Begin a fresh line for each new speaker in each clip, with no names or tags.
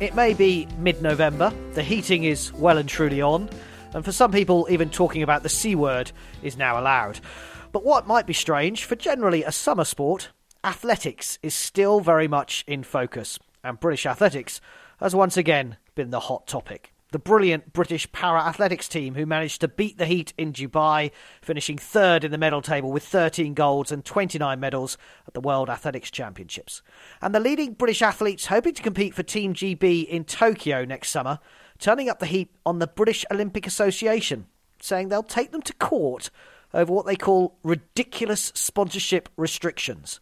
It may be mid November, the heating is well and truly on, and for some people, even talking about the C word is now allowed. But what might be strange, for generally a summer sport, athletics is still very much in focus, and British athletics has once again been the hot topic the brilliant British para athletics team who managed to beat the Heat in Dubai, finishing third in the medal table with 13 golds and 29 medals at the World Athletics Championships. And the leading British athletes hoping to compete for Team GB in Tokyo next summer, turning up the heat on the British Olympic Association, saying they'll take them to court over what they call ridiculous sponsorship restrictions.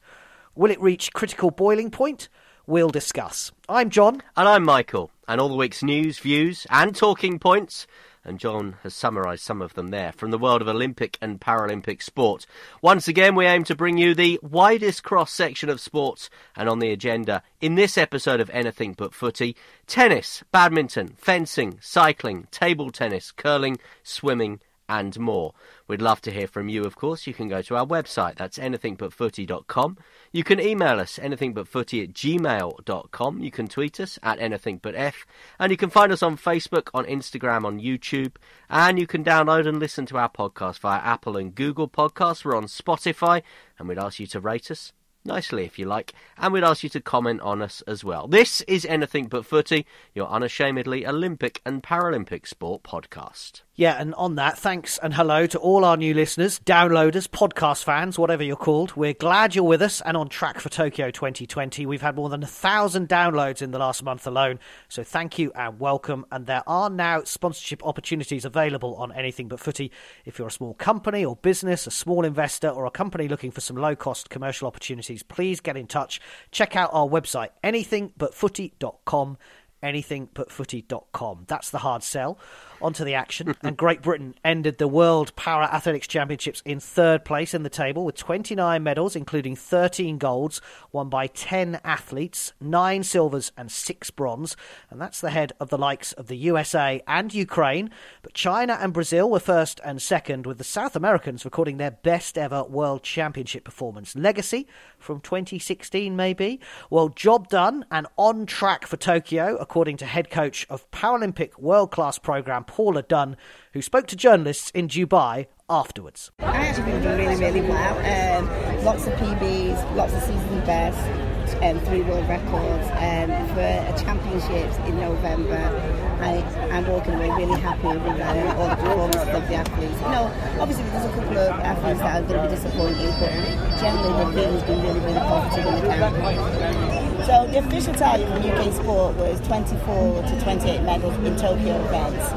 Will it reach critical boiling point? We'll discuss. I'm John.
And I'm Michael. And all the week's news, views, and talking points. And John has summarised some of them there from the world of Olympic and Paralympic sport. Once again, we aim to bring you the widest cross section of sports. And on the agenda in this episode of Anything But Footy tennis, badminton, fencing, cycling, table tennis, curling, swimming, and more. We'd love to hear from you, of course. You can go to our website, that's anythingbutfooty.com. You can email us, anythingbutfooty at gmail.com. You can tweet us at anythingbutf. And you can find us on Facebook, on Instagram, on YouTube. And you can download and listen to our podcast via Apple and Google Podcasts. We're on Spotify, and we'd ask you to rate us nicely if you like, and we'd ask you to comment on us as well. This is Anything But Footy, your unashamedly Olympic and Paralympic sport podcast.
Yeah, and on that, thanks and hello to all our new listeners, downloaders, podcast fans, whatever you're called. We're glad you're with us and on track for Tokyo 2020. We've had more than a thousand downloads in the last month alone, so thank you and welcome. And there are now sponsorship opportunities available on Anything But Footy. If you're a small company or business, a small investor, or a company looking for some low cost commercial opportunities, please get in touch. Check out our website, anythingbutfooty.com anythingbutfooty.com. That's the hard sell. Onto the action. and Great Britain ended the World Para Athletics Championships in third place in the table with 29 medals, including 13 golds, won by 10 athletes, 9 silvers, and 6 bronze. And that's the head of the likes of the USA and Ukraine. But China and Brazil were first and second, with the South Americans recording their best ever World Championship performance. Legacy from 2016, maybe? Well, job done and on track for Tokyo, according to head coach of Paralympic World Class Programme Paula Dunn, who spoke to journalists in Dubai afterwards.
I actually been doing really, really well. Um, lots of PBs, lots of season bests, um, three world records um, for a championships in November. I, I'm walking away really happy with all the performances of the athletes. You know, obviously there's a couple of athletes that are going to be disappointing, but generally the feeling's been really, really positive in the camp. So the official target for UK sport was 24 to 28 medals in Tokyo events.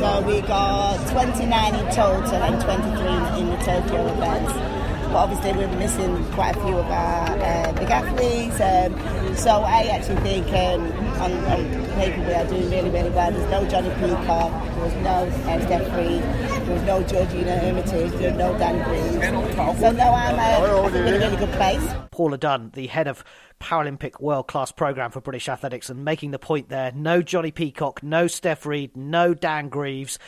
So we got 29 in total and 23 in the Tokyo events. But obviously we're missing quite a few of our uh, big athletes. Um, so I actually think um, on, on, paper we are doing really, really well. There's no Jonnie Peacock, there was no uh, Stef Reid, There was no Georgina Hermitage, there was no Dan Green. So no, I'm uh, I think in a really good place.
Paula Dunn, the head of Paralympic world class programme for British athletics, and making the point there no Jonnie Peacock, no Stef Reid, no Dan Greaves,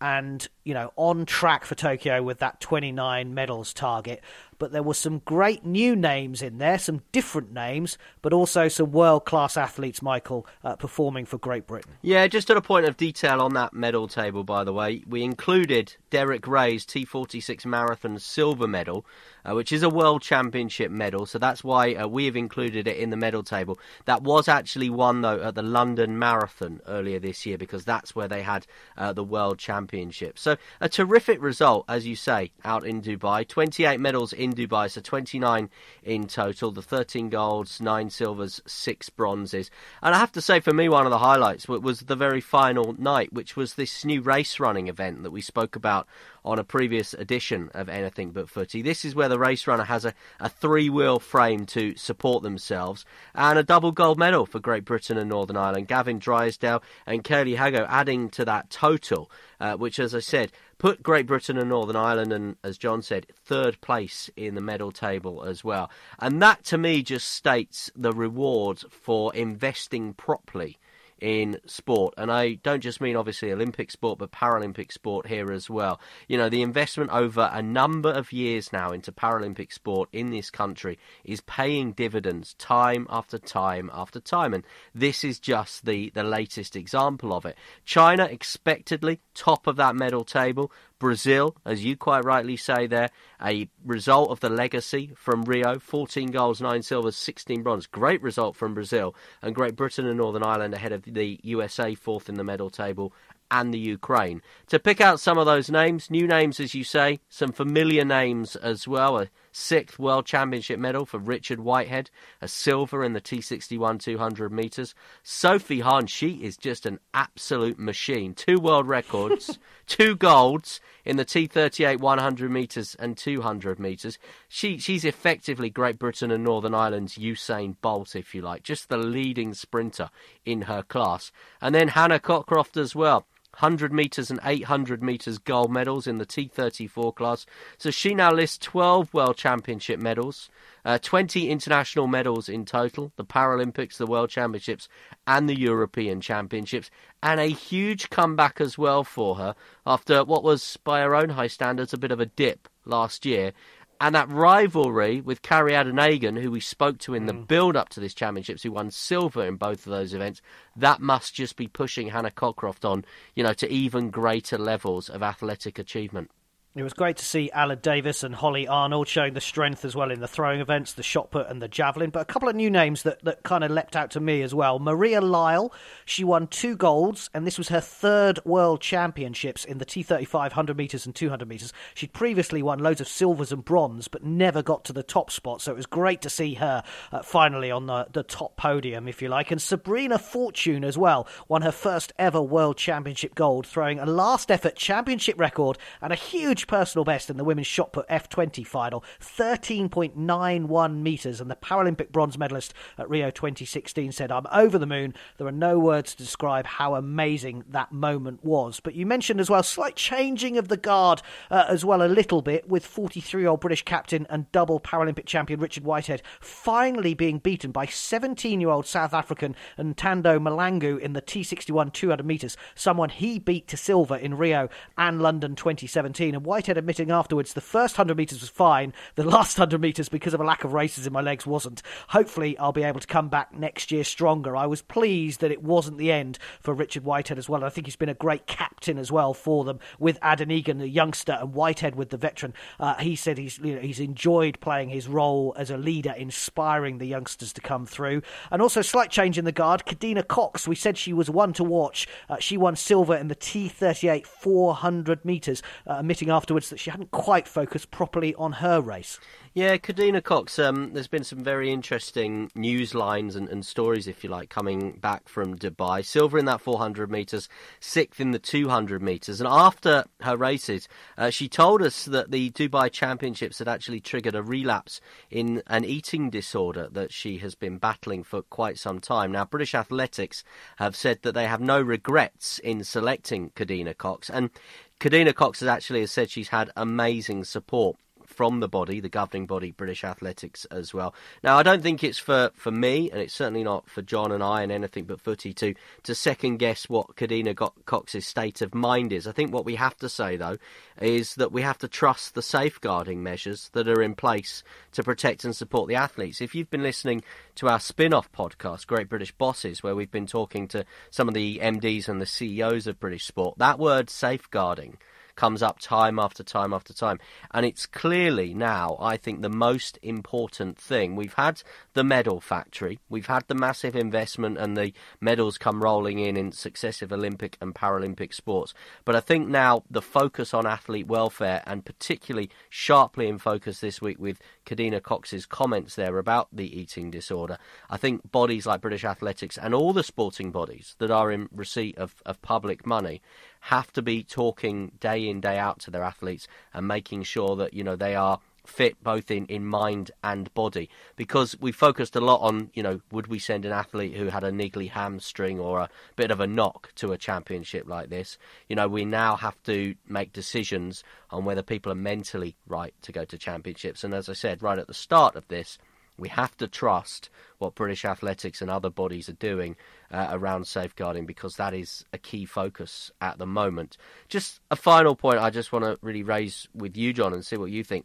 and, you know, on track for Tokyo with that 29 medals target. But there were some great new names in there, some different names, but also some world class athletes, Michael, uh, performing for Great Britain.
Yeah, just at a point of detail on that medal table, by the way, we included Derek Rae's T46 marathon silver medal, uh, which is a world championship medal, so that's why uh, we have included it in the medal table. That was actually won, though, at the London Marathon earlier this year, because that's where they had uh, the world championship. So, a terrific result, as you say, out in Dubai. 28 medals in Dubai, so 29 in total. The 13 golds, 9 silvers, 6 bronzes. And I have to say, for me, one of the highlights was the very final night, which was this new race running event that we spoke about on a previous edition of Anything But Footy. This is where the race runner has a, a three wheel frame to support themselves and a double gold medal for Great Britain and Northern Ireland. Gavin Drysdale and Kayleigh Haggo adding to that total, uh, which, as I said, put Great Britain and Northern Ireland, and as John said, third place in the medal table as well. And that to me just states the rewards for investing properly in sport. And I don't just mean obviously Olympic sport, but Paralympic sport here as well. You know, the investment over a number of years now into Paralympic sport in this country is paying dividends time after time after time. And this is just the, the latest example of it. China expectedly top of that medal table. Brazil, as you quite rightly say there, a result of the legacy from Rio 14 goals, 9 silvers, 16 bronze. Great result from Brazil. And Great Britain and Northern Ireland ahead of the USA, fourth in the medal table, and the Ukraine. To pick out some of those names, new names, as you say, some familiar names as well. Sixth World Championship medal for Richard Whitehead, a silver in the T61 200 metres. Sophie Hahn, she is just an absolute machine. Two world records, two golds in the T38 100 metres and 200 metres. She, she's effectively Great Britain and Northern Ireland's Usain Bolt, if you like, just the leading sprinter in her class. And then Hannah Cockroft as well. 100 metres and 800 metres gold medals in the T34 class. So she now lists 12 World Championship medals, uh, 20 international medals in total, the Paralympics, the World Championships, and the European Championships, and a huge comeback as well for her after what was, by her own high standards, a bit of a dip last year. And that rivalry with Kare Adenegan, who we spoke to in the mm. build up to this championships, who won silver in both of those events, that must just be pushing Hannah Cockroft on, you know, to even greater levels of athletic achievement.
It was great to see Aled Davies and Holly Arnold showing the strength as well in the throwing events, the shot put and the javelin. But a couple of new names that, that kind of leapt out to me as well. Maria Lyle, she won two golds, and this was her third World Championships in the T35 100 metres and 200 metres. She'd previously won loads of silvers and bronze, but never got to the top spot. So it was great to see her uh, finally on the, the top podium, if you like. And Sabrina Fortune as well won her first ever World Championship gold, throwing a last effort championship record and a huge personal best in the women's shot put F20 final, 13.91 metres. And the Paralympic bronze medalist at Rio 2016 said, I'm over the moon. There are no words to describe how amazing that moment was. But you mentioned as well, slight changing of the guard uh, as well, a little bit, with 43 year old British captain and double Paralympic champion Richard Whitehead finally being beaten by 17 year old South African Ntando Mahlangu in the T61 200 metres, someone he beat to silver in Rio and London 2017. And Whitehead admitting afterwards the first 100 metres was fine, the last 100 metres, because of a lack of races in my legs, wasn't. Hopefully, I'll be able to come back next year stronger. I was pleased that it wasn't the end for Richard Whitehead as well. I think he's been a great captain as well for them with Adam Egan, the youngster, and Whitehead with the veteran. Uh, he said he's you know, he's enjoyed playing his role as a leader, inspiring the youngsters to come through. And also, slight change in the guard. Kadeena Cox, we said she was one to watch. Uh, she won silver in the T38 400 metres, uh, admitting afterwards that she hadn't quite focused properly on her race.
Yeah, Kadeena Cox, um, there's been some very interesting news lines and, and, stories, if you like, coming back from Dubai. Silver in that 400 metres, sixth in the 200 metres. And after her races, uh, she told us that the Dubai Championships had actually triggered a relapse in an eating disorder that she has been battling for quite some time. Now, British Athletics have said that they have no regrets in selecting Kadeena Cox. And Kadeena Cox has actually said she's had amazing support from the body, the governing body, British Athletics as well. Now, I don't think it's for, for me, and it's certainly not for John and I and anything but footy to to second guess what Kadeena Cox's state of mind is. I think what we have to say though is that we have to trust the safeguarding measures that are in place to protect and support the athletes. If you've been listening to our spin-off podcast, Great British Bosses, where we've been talking to some of the MDs and the CEOs of British sport, that word safeguarding comes up time after time after time. And it's clearly now, I think, the most important thing. We've had the medal factory, we've had the massive investment, and the medals come rolling in in successive Olympic and Paralympic sports. But I think now the focus on athlete welfare, and particularly sharply in focus this week with Kadeena Cox's comments there about the eating disorder, I think bodies like British Athletics and all the sporting bodies that are in receipt of, of public money have to be talking day in day out to their athletes and making sure that you know they are fit both in, in mind and body because we focused a lot on you know would we send an athlete who had a niggly hamstring or a bit of a knock to a championship like this you know we now have to make decisions on whether people are mentally right to go to championships and as i said right at the start of this we have to trust what British athletics and other bodies are doing uh, around safeguarding because that is a key focus at the moment. Just a final point I just want to really raise with you, John, and see what you think.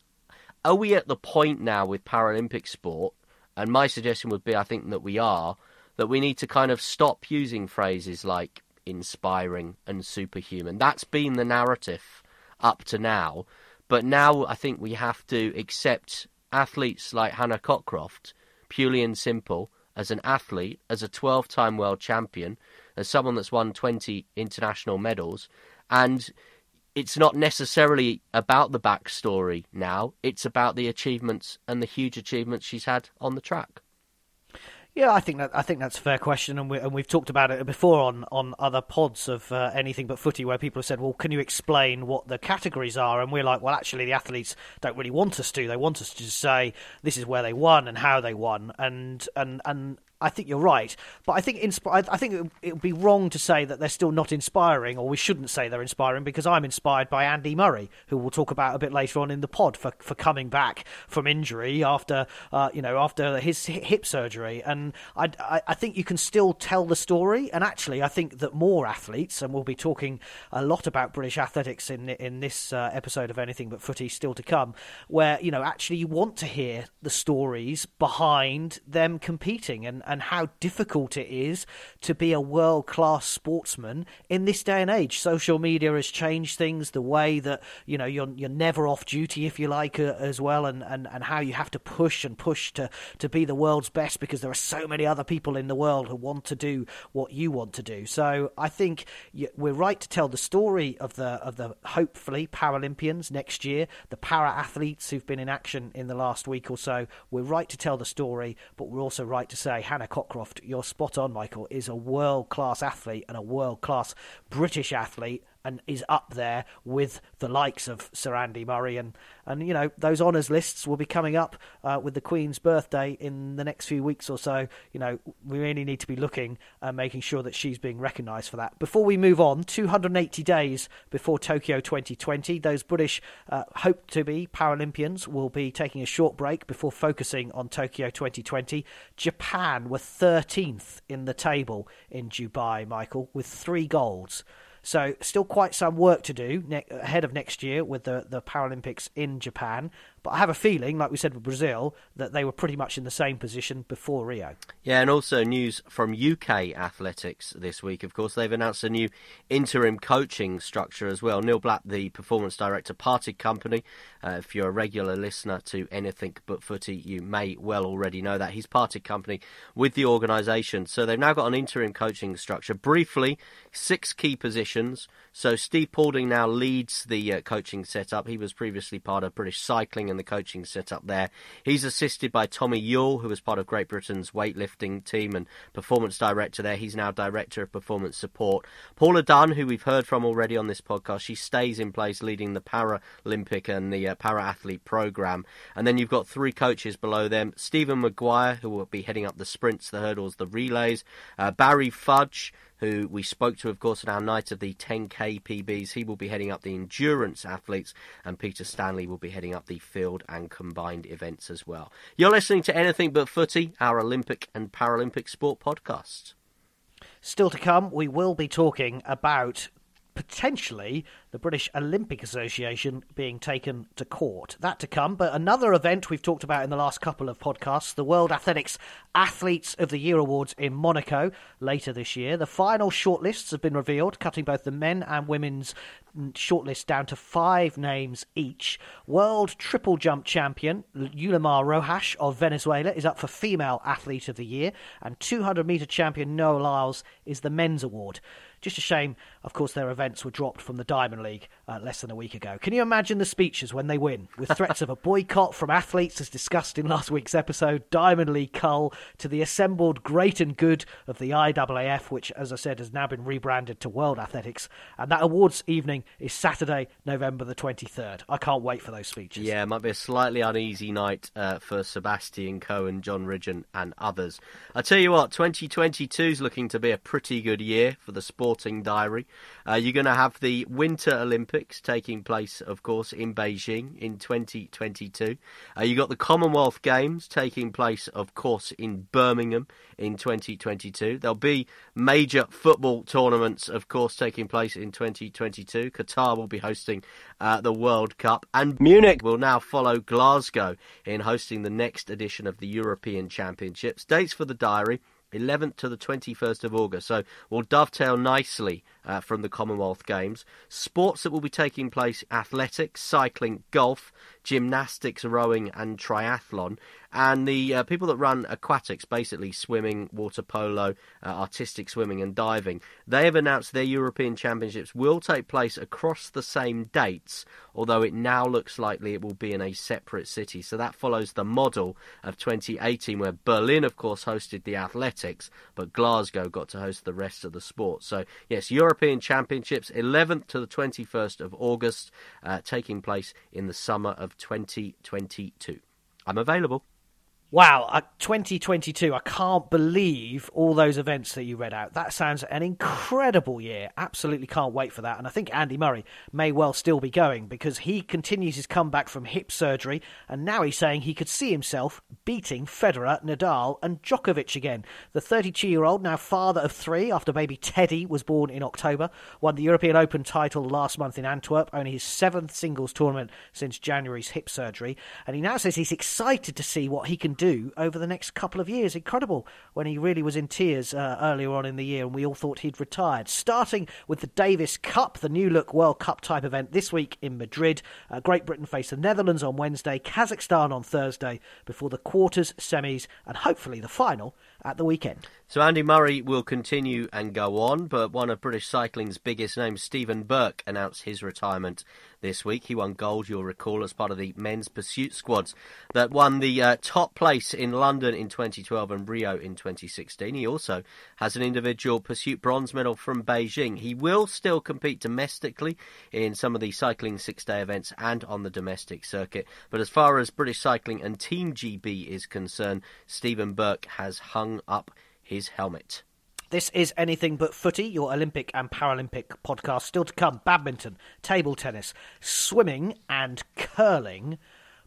Are we at the point now with Paralympic sport? And my suggestion would be I think that we are, that we need to kind of stop using phrases like inspiring and superhuman. That's been the narrative up to now. But now I think we have to accept athletes like Hannah Cockroft, purely and simple, as an athlete, as a 12 time world champion, as someone that's won 20 international medals, and it's not necessarily about the backstory now, it's about the achievements and the huge achievements she's had on the track.
Yeah, I think that I think that's a fair question, and, we, and we've talked about it before on, on other pods of uh, anything but footy, where people have said, "Well, can you explain what the categories are?" And we're like, "Well, actually, the athletes don't really want us to. They want us to say this is where they won and how they won, and and and I think you're right, but I think insp- I think it would be wrong to say that they're still not inspiring, or we shouldn't say they're inspiring because I'm inspired by Andy Murray, who we'll talk about a bit later on in the pod for, for coming back from injury after uh, you know after his hip surgery, and I, I, I think you can still tell the story. And actually, I think that more athletes, and we'll be talking a lot about British athletics in in this uh, episode of Anything But Footy still to come, where you know actually you want to hear the stories behind them competing and and how difficult it is to be a world class sportsman in this day and age. Social media has changed things, the way that you know you're you're never off duty if you like uh, as well, and, and, and how you have to push and push to to be the world's best because there are so many other people in the world who want to do what you want to do. So I think we're right to tell the story of the of the hopefully Paralympians next year, the para athletes who've been in action in the last week or so. We're right to tell the story, but we're also right to say Hannah Cockroft, you're spot on, Michael, is a world class athlete and a world class British athlete and is up there with the likes of Sir Andy Murray. And, and you know, those honours lists will be coming up uh, with the Queen's birthday in the next few weeks or so. You know, we really need to be looking and making sure that she's being recognised for that. Before we move on, 280 days before Tokyo 2020, those British uh, hope to be Paralympians will be taking a short break before focusing on Tokyo 2020. Japan were 13th in the table in Dubai, Michael, with three golds. So still quite some work to do ne- ahead of next year with the, the Paralympics in Japan. But I have a feeling, like we said with Brazil, that they were pretty much in the same position before Rio.
Yeah, and also news from UK athletics this week. Of course, they've announced a new interim coaching structure as well. Neil Black, the performance director, parted company. Uh, if you're a regular listener to anything but footy, you may well already know that he's parted company with the organisation. So they've now got an interim coaching structure. Briefly, six key positions. So Steve Paulding now leads the uh, coaching setup. He was previously part of British Cycling and the coaching setup there. He's assisted by Tommy Yule, who was part of Great Britain's weightlifting team and performance director there. He's now director of performance support. Paula Dunn, who we've heard from already on this podcast, she stays in place leading the Paralympic and the uh, para athlete program. And then you've got three coaches below them: Stephen Maguire, who will be heading up the sprints, the hurdles, the relays. Uh, Barry Fudge who we spoke to, of course, at our night of the 10K PBs. He will be heading up the endurance athletes, and Peter Stanley will be heading up the field and combined events as well. You're listening to Anything But Footy, our Olympic and Paralympic sport podcast.
Still to come, we will be talking about potentially the British Olympic Association being taken to court. That to come, but another event we've talked about in the last couple of podcasts the World Athletics Athletes of the Year Awards in Monaco later this year. The final shortlists have been revealed, cutting both the men and women's shortlist down to five names each. World triple jump champion Yulimar Rojas of Venezuela is up for Female Athlete of the Year, and 200 metre champion Noah Lyles is the men's award. Just a shame, of course, their events were dropped from the Diamond League uh, less than a week ago. Can you imagine the speeches when they win, with threats of a boycott from athletes, as discussed in last week's episode, Diamond League cull, to the assembled great and good of the IAAF, which, as I said, has now been rebranded to World Athletics. And that awards evening is Saturday, November the 23rd. I can't wait for those speeches.
Yeah, it might be a slightly uneasy night uh, for Sebastian Coe, Jon Ridgeon, and others. I tell you what, 2022 is looking to be a pretty good year for the sporting diary. Uh, you're going to have the Winter Olympics taking place, of course, in Beijing in 2022. Uh, you've got the Commonwealth Games taking place, of course, in Birmingham in 2022. There'll be major football tournaments, of course, taking place in 2022. Qatar will be hosting uh, the World Cup, and Munich will now follow Glasgow in hosting the next edition of the European Championships. Dates for the diary 11th to the 21st of August. So will dovetail nicely uh, from the Commonwealth Games. Sports that will be taking place athletics, cycling, golf, gymnastics, rowing, and triathlon. And the uh, people that run aquatics, basically swimming, water polo, uh, artistic swimming, and diving, they have announced their European Championships will take place across the same dates, although it now looks likely it will be in a separate city. So that follows the model of 2018, where Berlin, of course, hosted the athletics, but Glasgow got to host the rest of the sport. So, yes, European Championships, 11th to the 21st of August, uh, taking place in the summer of 2022. I'm available.
Wow, uh, 2022. I can't believe all those events that you read out. That sounds an incredible year. Absolutely can't wait for that. And I think Andy Murray may well still be going because he continues his comeback from hip surgery. And now he's saying he could see himself beating Federer, Nadal, and Djokovic again. The 32 year old, now father of three after baby Teddy was born in October, won the European Open title last month in Antwerp, only his seventh singles tournament since January's hip surgery. And he now says he's excited to see what he can do do over the next couple of years. Incredible when he really was in tears uh, earlier on in the year and we all thought he'd retired. Starting with the Davis Cup, the new look World Cup type event this week in Madrid. Uh, Great Britain face the Netherlands on Wednesday, Kazakhstan on Thursday, before the quarters, semis, and hopefully the final at the weekend.
So Andy Murray will continue and go on, but one of British cycling's biggest names, Steven Burke, announced his retirement this week. He won gold, you'll recall, as part of the men's pursuit squads that won the uh, top place in London in 2012 and Rio in 2016. He also has an individual pursuit bronze medal from Beijing. He will still compete domestically in some of the cycling six day events and on the domestic circuit. But as far as British cycling and Team GB is concerned, Steven Burke has hung up his helmet.
This is Anything But Footy, your Olympic and Paralympic podcast. Still to come badminton, table tennis, swimming, and curling.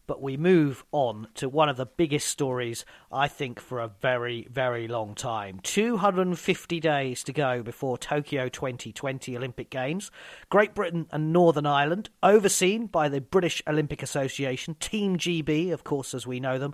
But we move on to one of the biggest stories, I think, for a very, very long time. 250 days to go before Tokyo 2020 Olympic Games. Great Britain and Northern Ireland, overseen by the British Olympic Association, Team GB, of course, as we know them,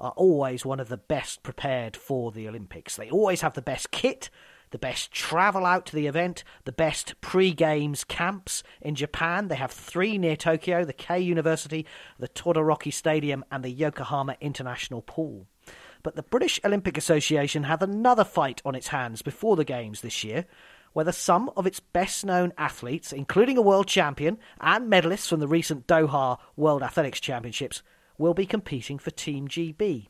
are always one of the best prepared for the Olympics. They always have the best kit, the best travel out to the event, the best pre games camps. In Japan, they have three near Tokyo the Keio University, the Todoroki Stadium, and the Yokohama International Pool. But the British Olympic Association had another fight on its hands before the Games this year whether some of its best known athletes, including a world champion and medalists from the recent Doha World Athletics Championships, will be competing for Team GB.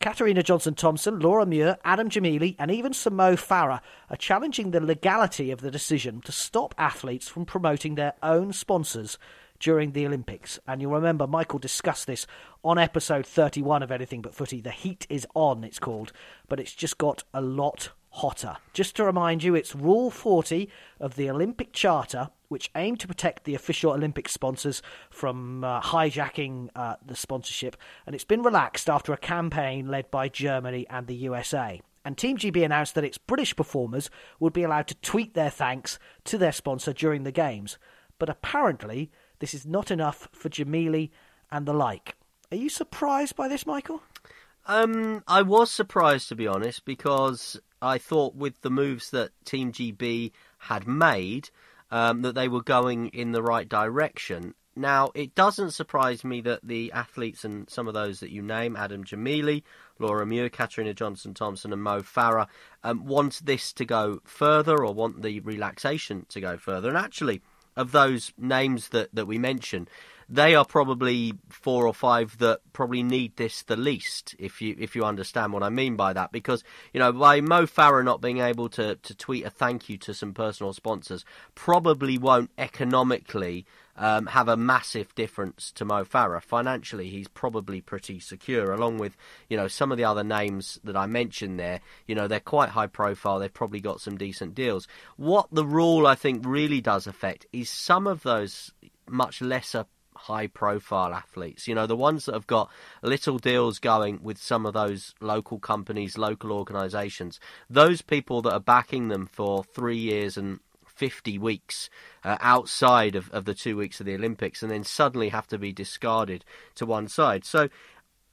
Katarina Johnson Thompson, Laura Muir, Adam Gemili, and even Mo Farah are challenging the legality of the decision to stop athletes from promoting their own sponsors during the Olympics. And you'll remember Michael discussed this on episode 31 of Anything But Footy. The Heat is On, it's called, but it's just got a lot hotter. Just to remind you, it's Rule 40 of the Olympic Charter, which aim to protect the official Olympic sponsors from uh, hijacking uh, the sponsorship, and it's been relaxed after a campaign led by Germany and the USA. And Team GB announced that its British performers would be allowed to tweet their thanks to their sponsor during the games. But apparently, this is not enough for Gemili and the like. Are you surprised by this, Michael?
Um, I was surprised to be honest because I thought with the moves that Team GB had made, um, that they were going in the right direction. Now, it doesn't surprise me that the athletes and some of those that you name, Adam Gemili, Laura Muir, Katarina Johnson Thompson, and Mo Farah, um, want this to go further or want the relaxation to go further. And actually, of those names that, that we mentioned, they are probably four or five that probably need this the least, if you if you understand what I mean by that. Because you know, by Mo Farah not being able to to tweet a thank you to some personal sponsors, probably won't economically um, have a massive difference to Mo Farah. Financially, he's probably pretty secure, along with you know some of the other names that I mentioned there. You know, they're quite high profile. They've probably got some decent deals. What the rule I think really does affect is some of those much lesser high profile athletes. You know, the ones that have got little deals going with some of those local companies, local organisations. Those people that are backing them for three years and 50 weeks uh, outside of, of the two weeks of the Olympics and then suddenly have to be discarded to one side. So,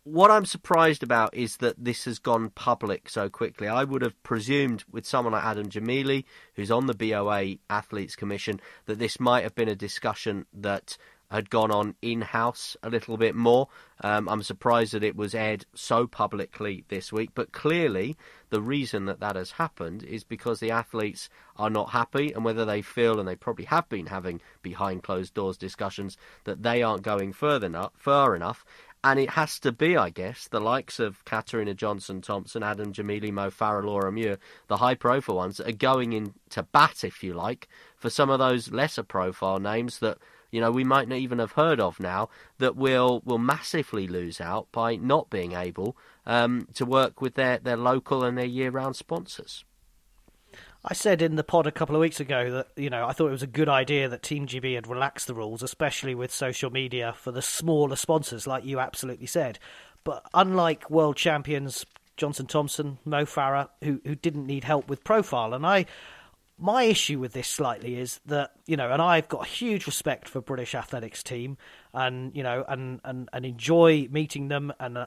what I'm surprised about is that this has gone public so quickly. I would have presumed with someone like Adam Gemili, who's on the BOA Athletes Commission, that this might have been a discussion that had gone on in house a little bit more. Um, I'm surprised that it was aired so publicly this week, but clearly the reason that that has happened is because the athletes are not happy, and whether they feel, and they probably have been having behind closed doors discussions, that they aren't going further enough, far enough. And it has to be, I guess, the likes of Katarina Johnson Thompson, Adam Gemili, Mo Farah, Laura Muir, the high profile ones that are going into bat, if you like, for some of those lesser profile names that you know, we might not even have heard of now that will will massively lose out by not being able um, to work with their, their local and their year round sponsors.
I said in the pod a couple of weeks ago that you know I thought it was a good idea that Team GB had relaxed the rules, especially with social media for the smaller sponsors, like you absolutely said. But unlike world champions Johnson Thompson, Mo Farah, who who didn't need help with profile, and I my issue with this slightly is that you know, and I've got huge respect for British athletics team, and you know, and and, and enjoy meeting them and. Uh,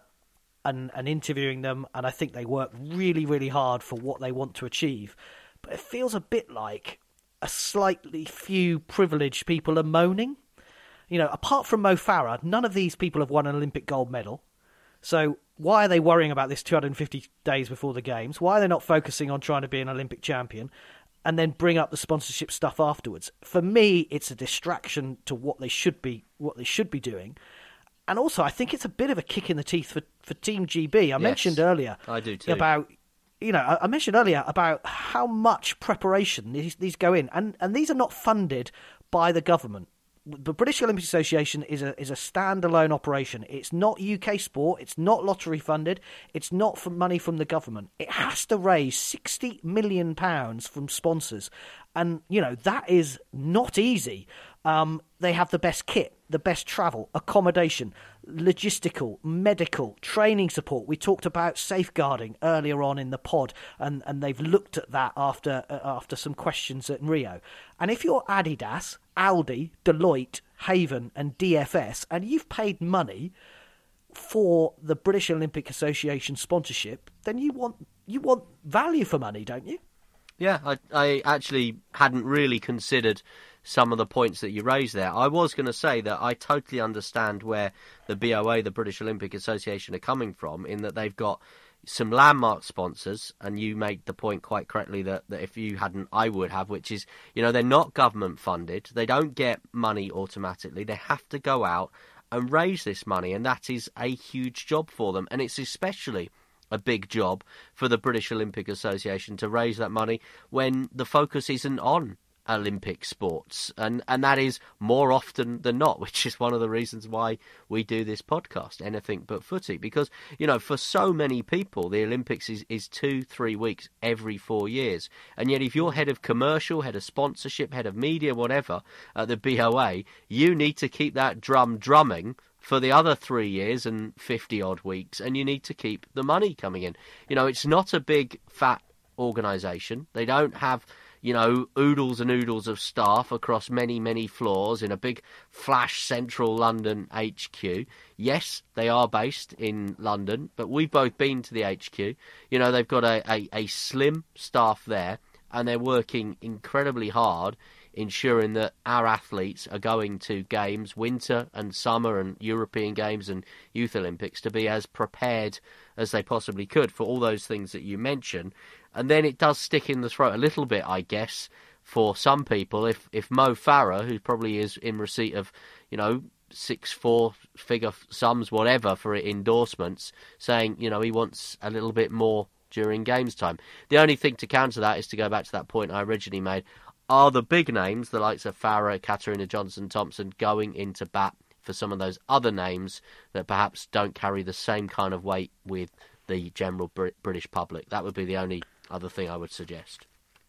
and, and interviewing them, and I think they work really, really hard for what they want to achieve. But it feels a bit like a slightly few privileged people are moaning. You know, apart from Mo Farah, none of these people have won an Olympic gold medal. So why are they worrying about this 250 days before the games? Why are they not focusing on trying to be an Olympic champion? And then bring up the sponsorship stuff afterwards. For me, it's a distraction to what they should be what they should be doing. And also, I think it's a bit of a kick in the teeth for, for Team GB. I yes, mentioned earlier
I do too.
about you know I mentioned earlier about how much preparation these these go in, and and these are not funded by the government the British Olympic Association is a is a standalone operation. It's not UK sport. It's not lottery funded. It's not for money from the government. It has to raise sixty million pounds from sponsors, and you know that is not easy. Um, they have the best kit, the best travel, accommodation, logistical, medical, training support. We talked about safeguarding earlier on in the pod, and, and they've looked at that after uh, after some questions at Rio. And if you're Adidas, Aldi, Deloitte, Haven, and DFS, and you've paid money for the British Olympic Association sponsorship, then you want you want value for money, don't you?
Yeah, I, I actually hadn't really considered some of the points that you raised there. I was going to say that I totally understand where the BOA, the British Olympic Association, are coming from, in that they've got some landmark sponsors, and you make the point quite correctly that, that if you hadn't, I would have, which is, you know, they're not government funded, they don't get money automatically, they have to go out and raise this money, and that is a huge job for them, and it's especially a big job for the British Olympic Association to raise that money when the focus isn't on Olympic sports, and and that is more often than not, which is one of the reasons why we do this podcast, anything but footy, because you know for so many people the Olympics is is two three weeks every four years, and yet if you're head of commercial, head of sponsorship, head of media, whatever at the BOA, you need to keep that drum drumming for the other three years and 50 odd weeks, and you need to keep the money coming in. You know, it's not a big, fat organisation. They don't have, you know, oodles and oodles of staff across many, many floors in a big, flash central London HQ. Yes, they are based in London, but we've both been to the HQ. You know, they've got a, a, a slim staff there, and they're working incredibly hard ensuring that our athletes are going to games, winter and summer and European games and Youth Olympics, to be as prepared as they possibly could for all those things that you mentioned. And then it does stick in the throat a little bit, I guess, for some people. If if Mo Farah, who probably is in receipt of, you know, six four figure sums, whatever, for endorsements, saying, you know, he wants a little bit more during games time. The only thing to counter that is to go back to that point I originally made are the big names, the likes of Farah, Katarina Johnson Thompson, going into bat for some of those other names that perhaps don't carry the same kind of weight with the general British public? That would be the only other thing I would suggest.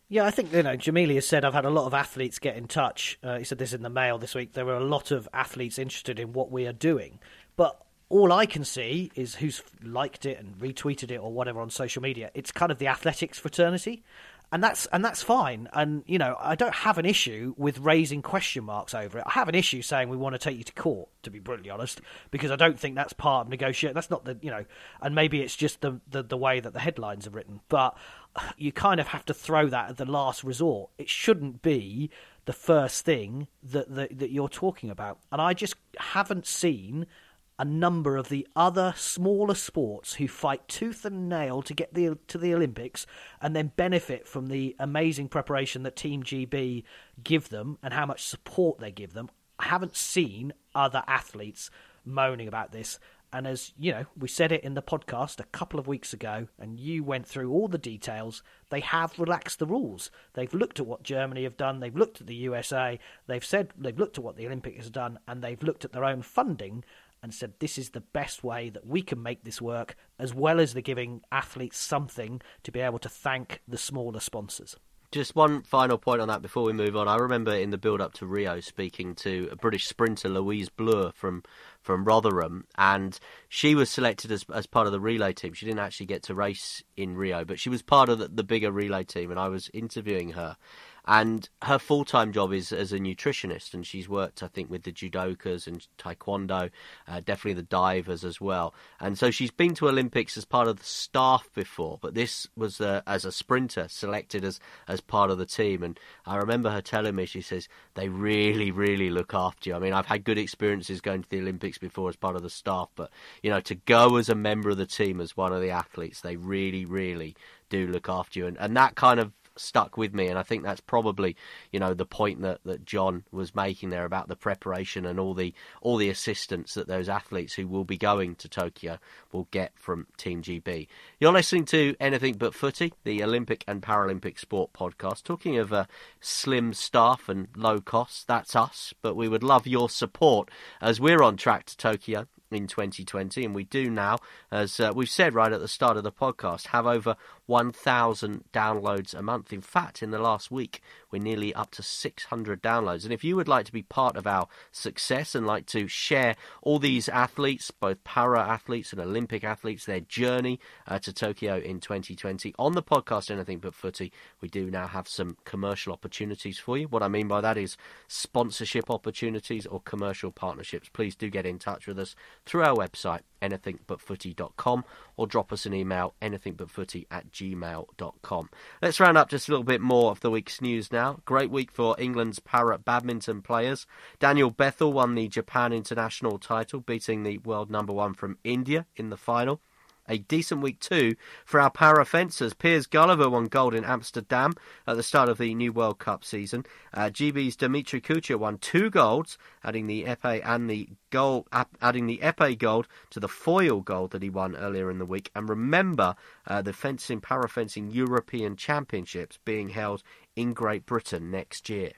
Yeah, I think you know. Gemili has said I've had a lot of athletes get in touch. Uh, he said this in the mail this week. There were a lot of athletes interested in what we are doing, but all I can see is who's liked it and retweeted it or whatever on social media. It's kind of the athletics fraternity, and that's and that's fine. And you know, I don't have an issue with raising question marks over it. I have an issue saying we want to take you to court, to be brutally honest, because I don't think that's part of negotiation. That's not the you know, and maybe it's just the, the the way that the headlines are written. But you kind of have to throw that at the last resort. It shouldn't be the first thing that that, that you're talking about. And I just haven't seen a number of the other smaller sports who fight tooth and nail to get the, to the Olympics and then benefit from the amazing preparation that Team GB give them and how much support they give them. I haven't seen other athletes moaning about this. And as you know, we said it in the podcast a couple of weeks ago, and you went through all the details. They have relaxed the rules. They've looked at what Germany have done. They've looked at the USA. They've said they've looked at what the Olympics has done, and they've looked at their own funding and said this is the best way that we can make this work, as well as the giving athletes something to be able to thank the smaller sponsors.
Just one final point on that before we move on. I remember in the build up to Rio speaking to a British sprinter, Louise Bloor from from Rotherham, and she was selected as as part of the relay team. She didn't actually get to race in Rio, but she was part of the, the bigger relay team, and I was interviewing her, and her full time job is as a nutritionist, and she's worked, I think, with the judokas and taekwondo, uh, definitely the divers as well. And so she's been to Olympics as part of the staff before, but this was uh, as a sprinter selected as as part of the team. And I remember her telling me, she says they really, really look after you. I mean, I've had good experiences going to the Olympics before as part of the staff, but you know, to go as a member of the team as one of the athletes, they really, really do look after you, and and that kind of stuck with me, and I think that's probably you know the point that, that John was making there about the preparation and all the all the assistance that those athletes who will be going to Tokyo will get from Team GB. You're listening to Anything But Footy, the Olympic and Paralympic sport podcast, talking of uh, slim staff and low costs. That's us, but we would love your support as we're on track to Tokyo in 2020, and we do now, as uh, we've said right at the start of the podcast, have over 1,000 downloads a month. In fact, in the last week, we're nearly up to 600 downloads. And if you would like to be part of our success and like to share all these athletes, both para athletes and Olympic athletes, their journey uh, to Tokyo in 2020, on the podcast Anything But Footy, we do now have some commercial opportunities for you. What I mean by that is sponsorship opportunities or commercial partnerships. Please do get in touch with us through our website, anythingbutfooty.com, or drop us an email, anythingbutfooty at gmail.com. Let's round up just a little bit more of the week's news now. Great week for England's para badminton players. Daniel Bethell won the Japan International title, beating the world number one from India in the final. A decent week too for our para fencers. Piers Gulliver won gold in Amsterdam at the start of the new World Cup season. Uh, GB's Dimitri Coutya won two golds, adding the epee and the gold, adding the epee gold to the foil gold that he won earlier in the week. And remember, uh, the fencing para fencing European Championships being held in Great Britain next year.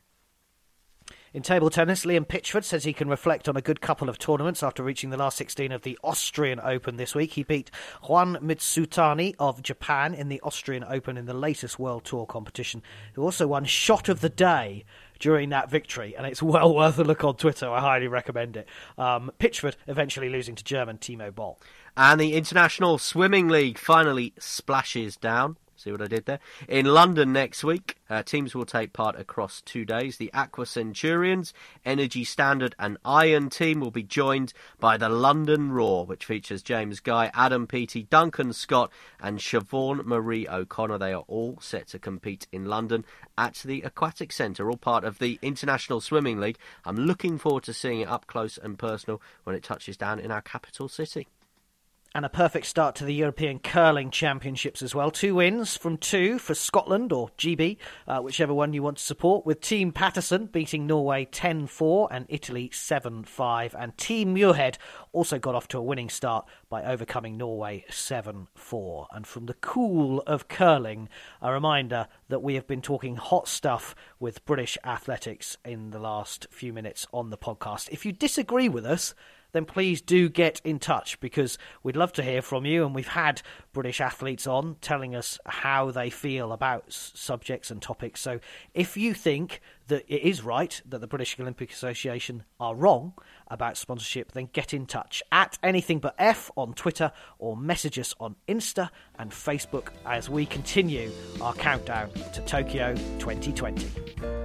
In table tennis, Liam Pitchford says he can reflect on a good couple of tournaments after reaching the last 16 of the Austrian Open this week. He beat Jun Mizutani of Japan in the Austrian Open in the latest World Tour competition, who also won Shot of the Day during that victory, and it's well worth a look on Twitter. I highly recommend it. Um, Pitchford eventually losing to German Timo Boll.
And the International Swimming League finally splashes down. See what I did there? In London next week, uh, teams will take part across two days. The Aqua Centurions, Energy Standard, and Iron team will be joined by the London Roar, which features James Guy, Adam Peaty, Duncan Scott, and Siobhan Marie O'Connor. They are all set to compete in London at the Aquatic Centre, all part of the International Swimming League. I'm looking forward to seeing it up close and personal when it touches down in our capital city
and a perfect start to the European Curling Championships as well. Two wins from two for Scotland or GB, uh, whichever one you want to support, with Team Paterson beating Norway 10 4 and Italy 7 5. And Team Muirhead also got off to a winning start by overcoming Norway 7 4. And from the cool of curling, a reminder that we have been talking hot stuff with British athletics in the last few minutes on the podcast. If you disagree with us, then please do get in touch because we'd love to hear from you. And we've had British athletes on telling us how they feel about subjects and topics. So if you think that it is right that the British Olympic Association are wrong about sponsorship, then get in touch at anything but F on Twitter or message us on Insta and Facebook as we continue our countdown to Tokyo 2020.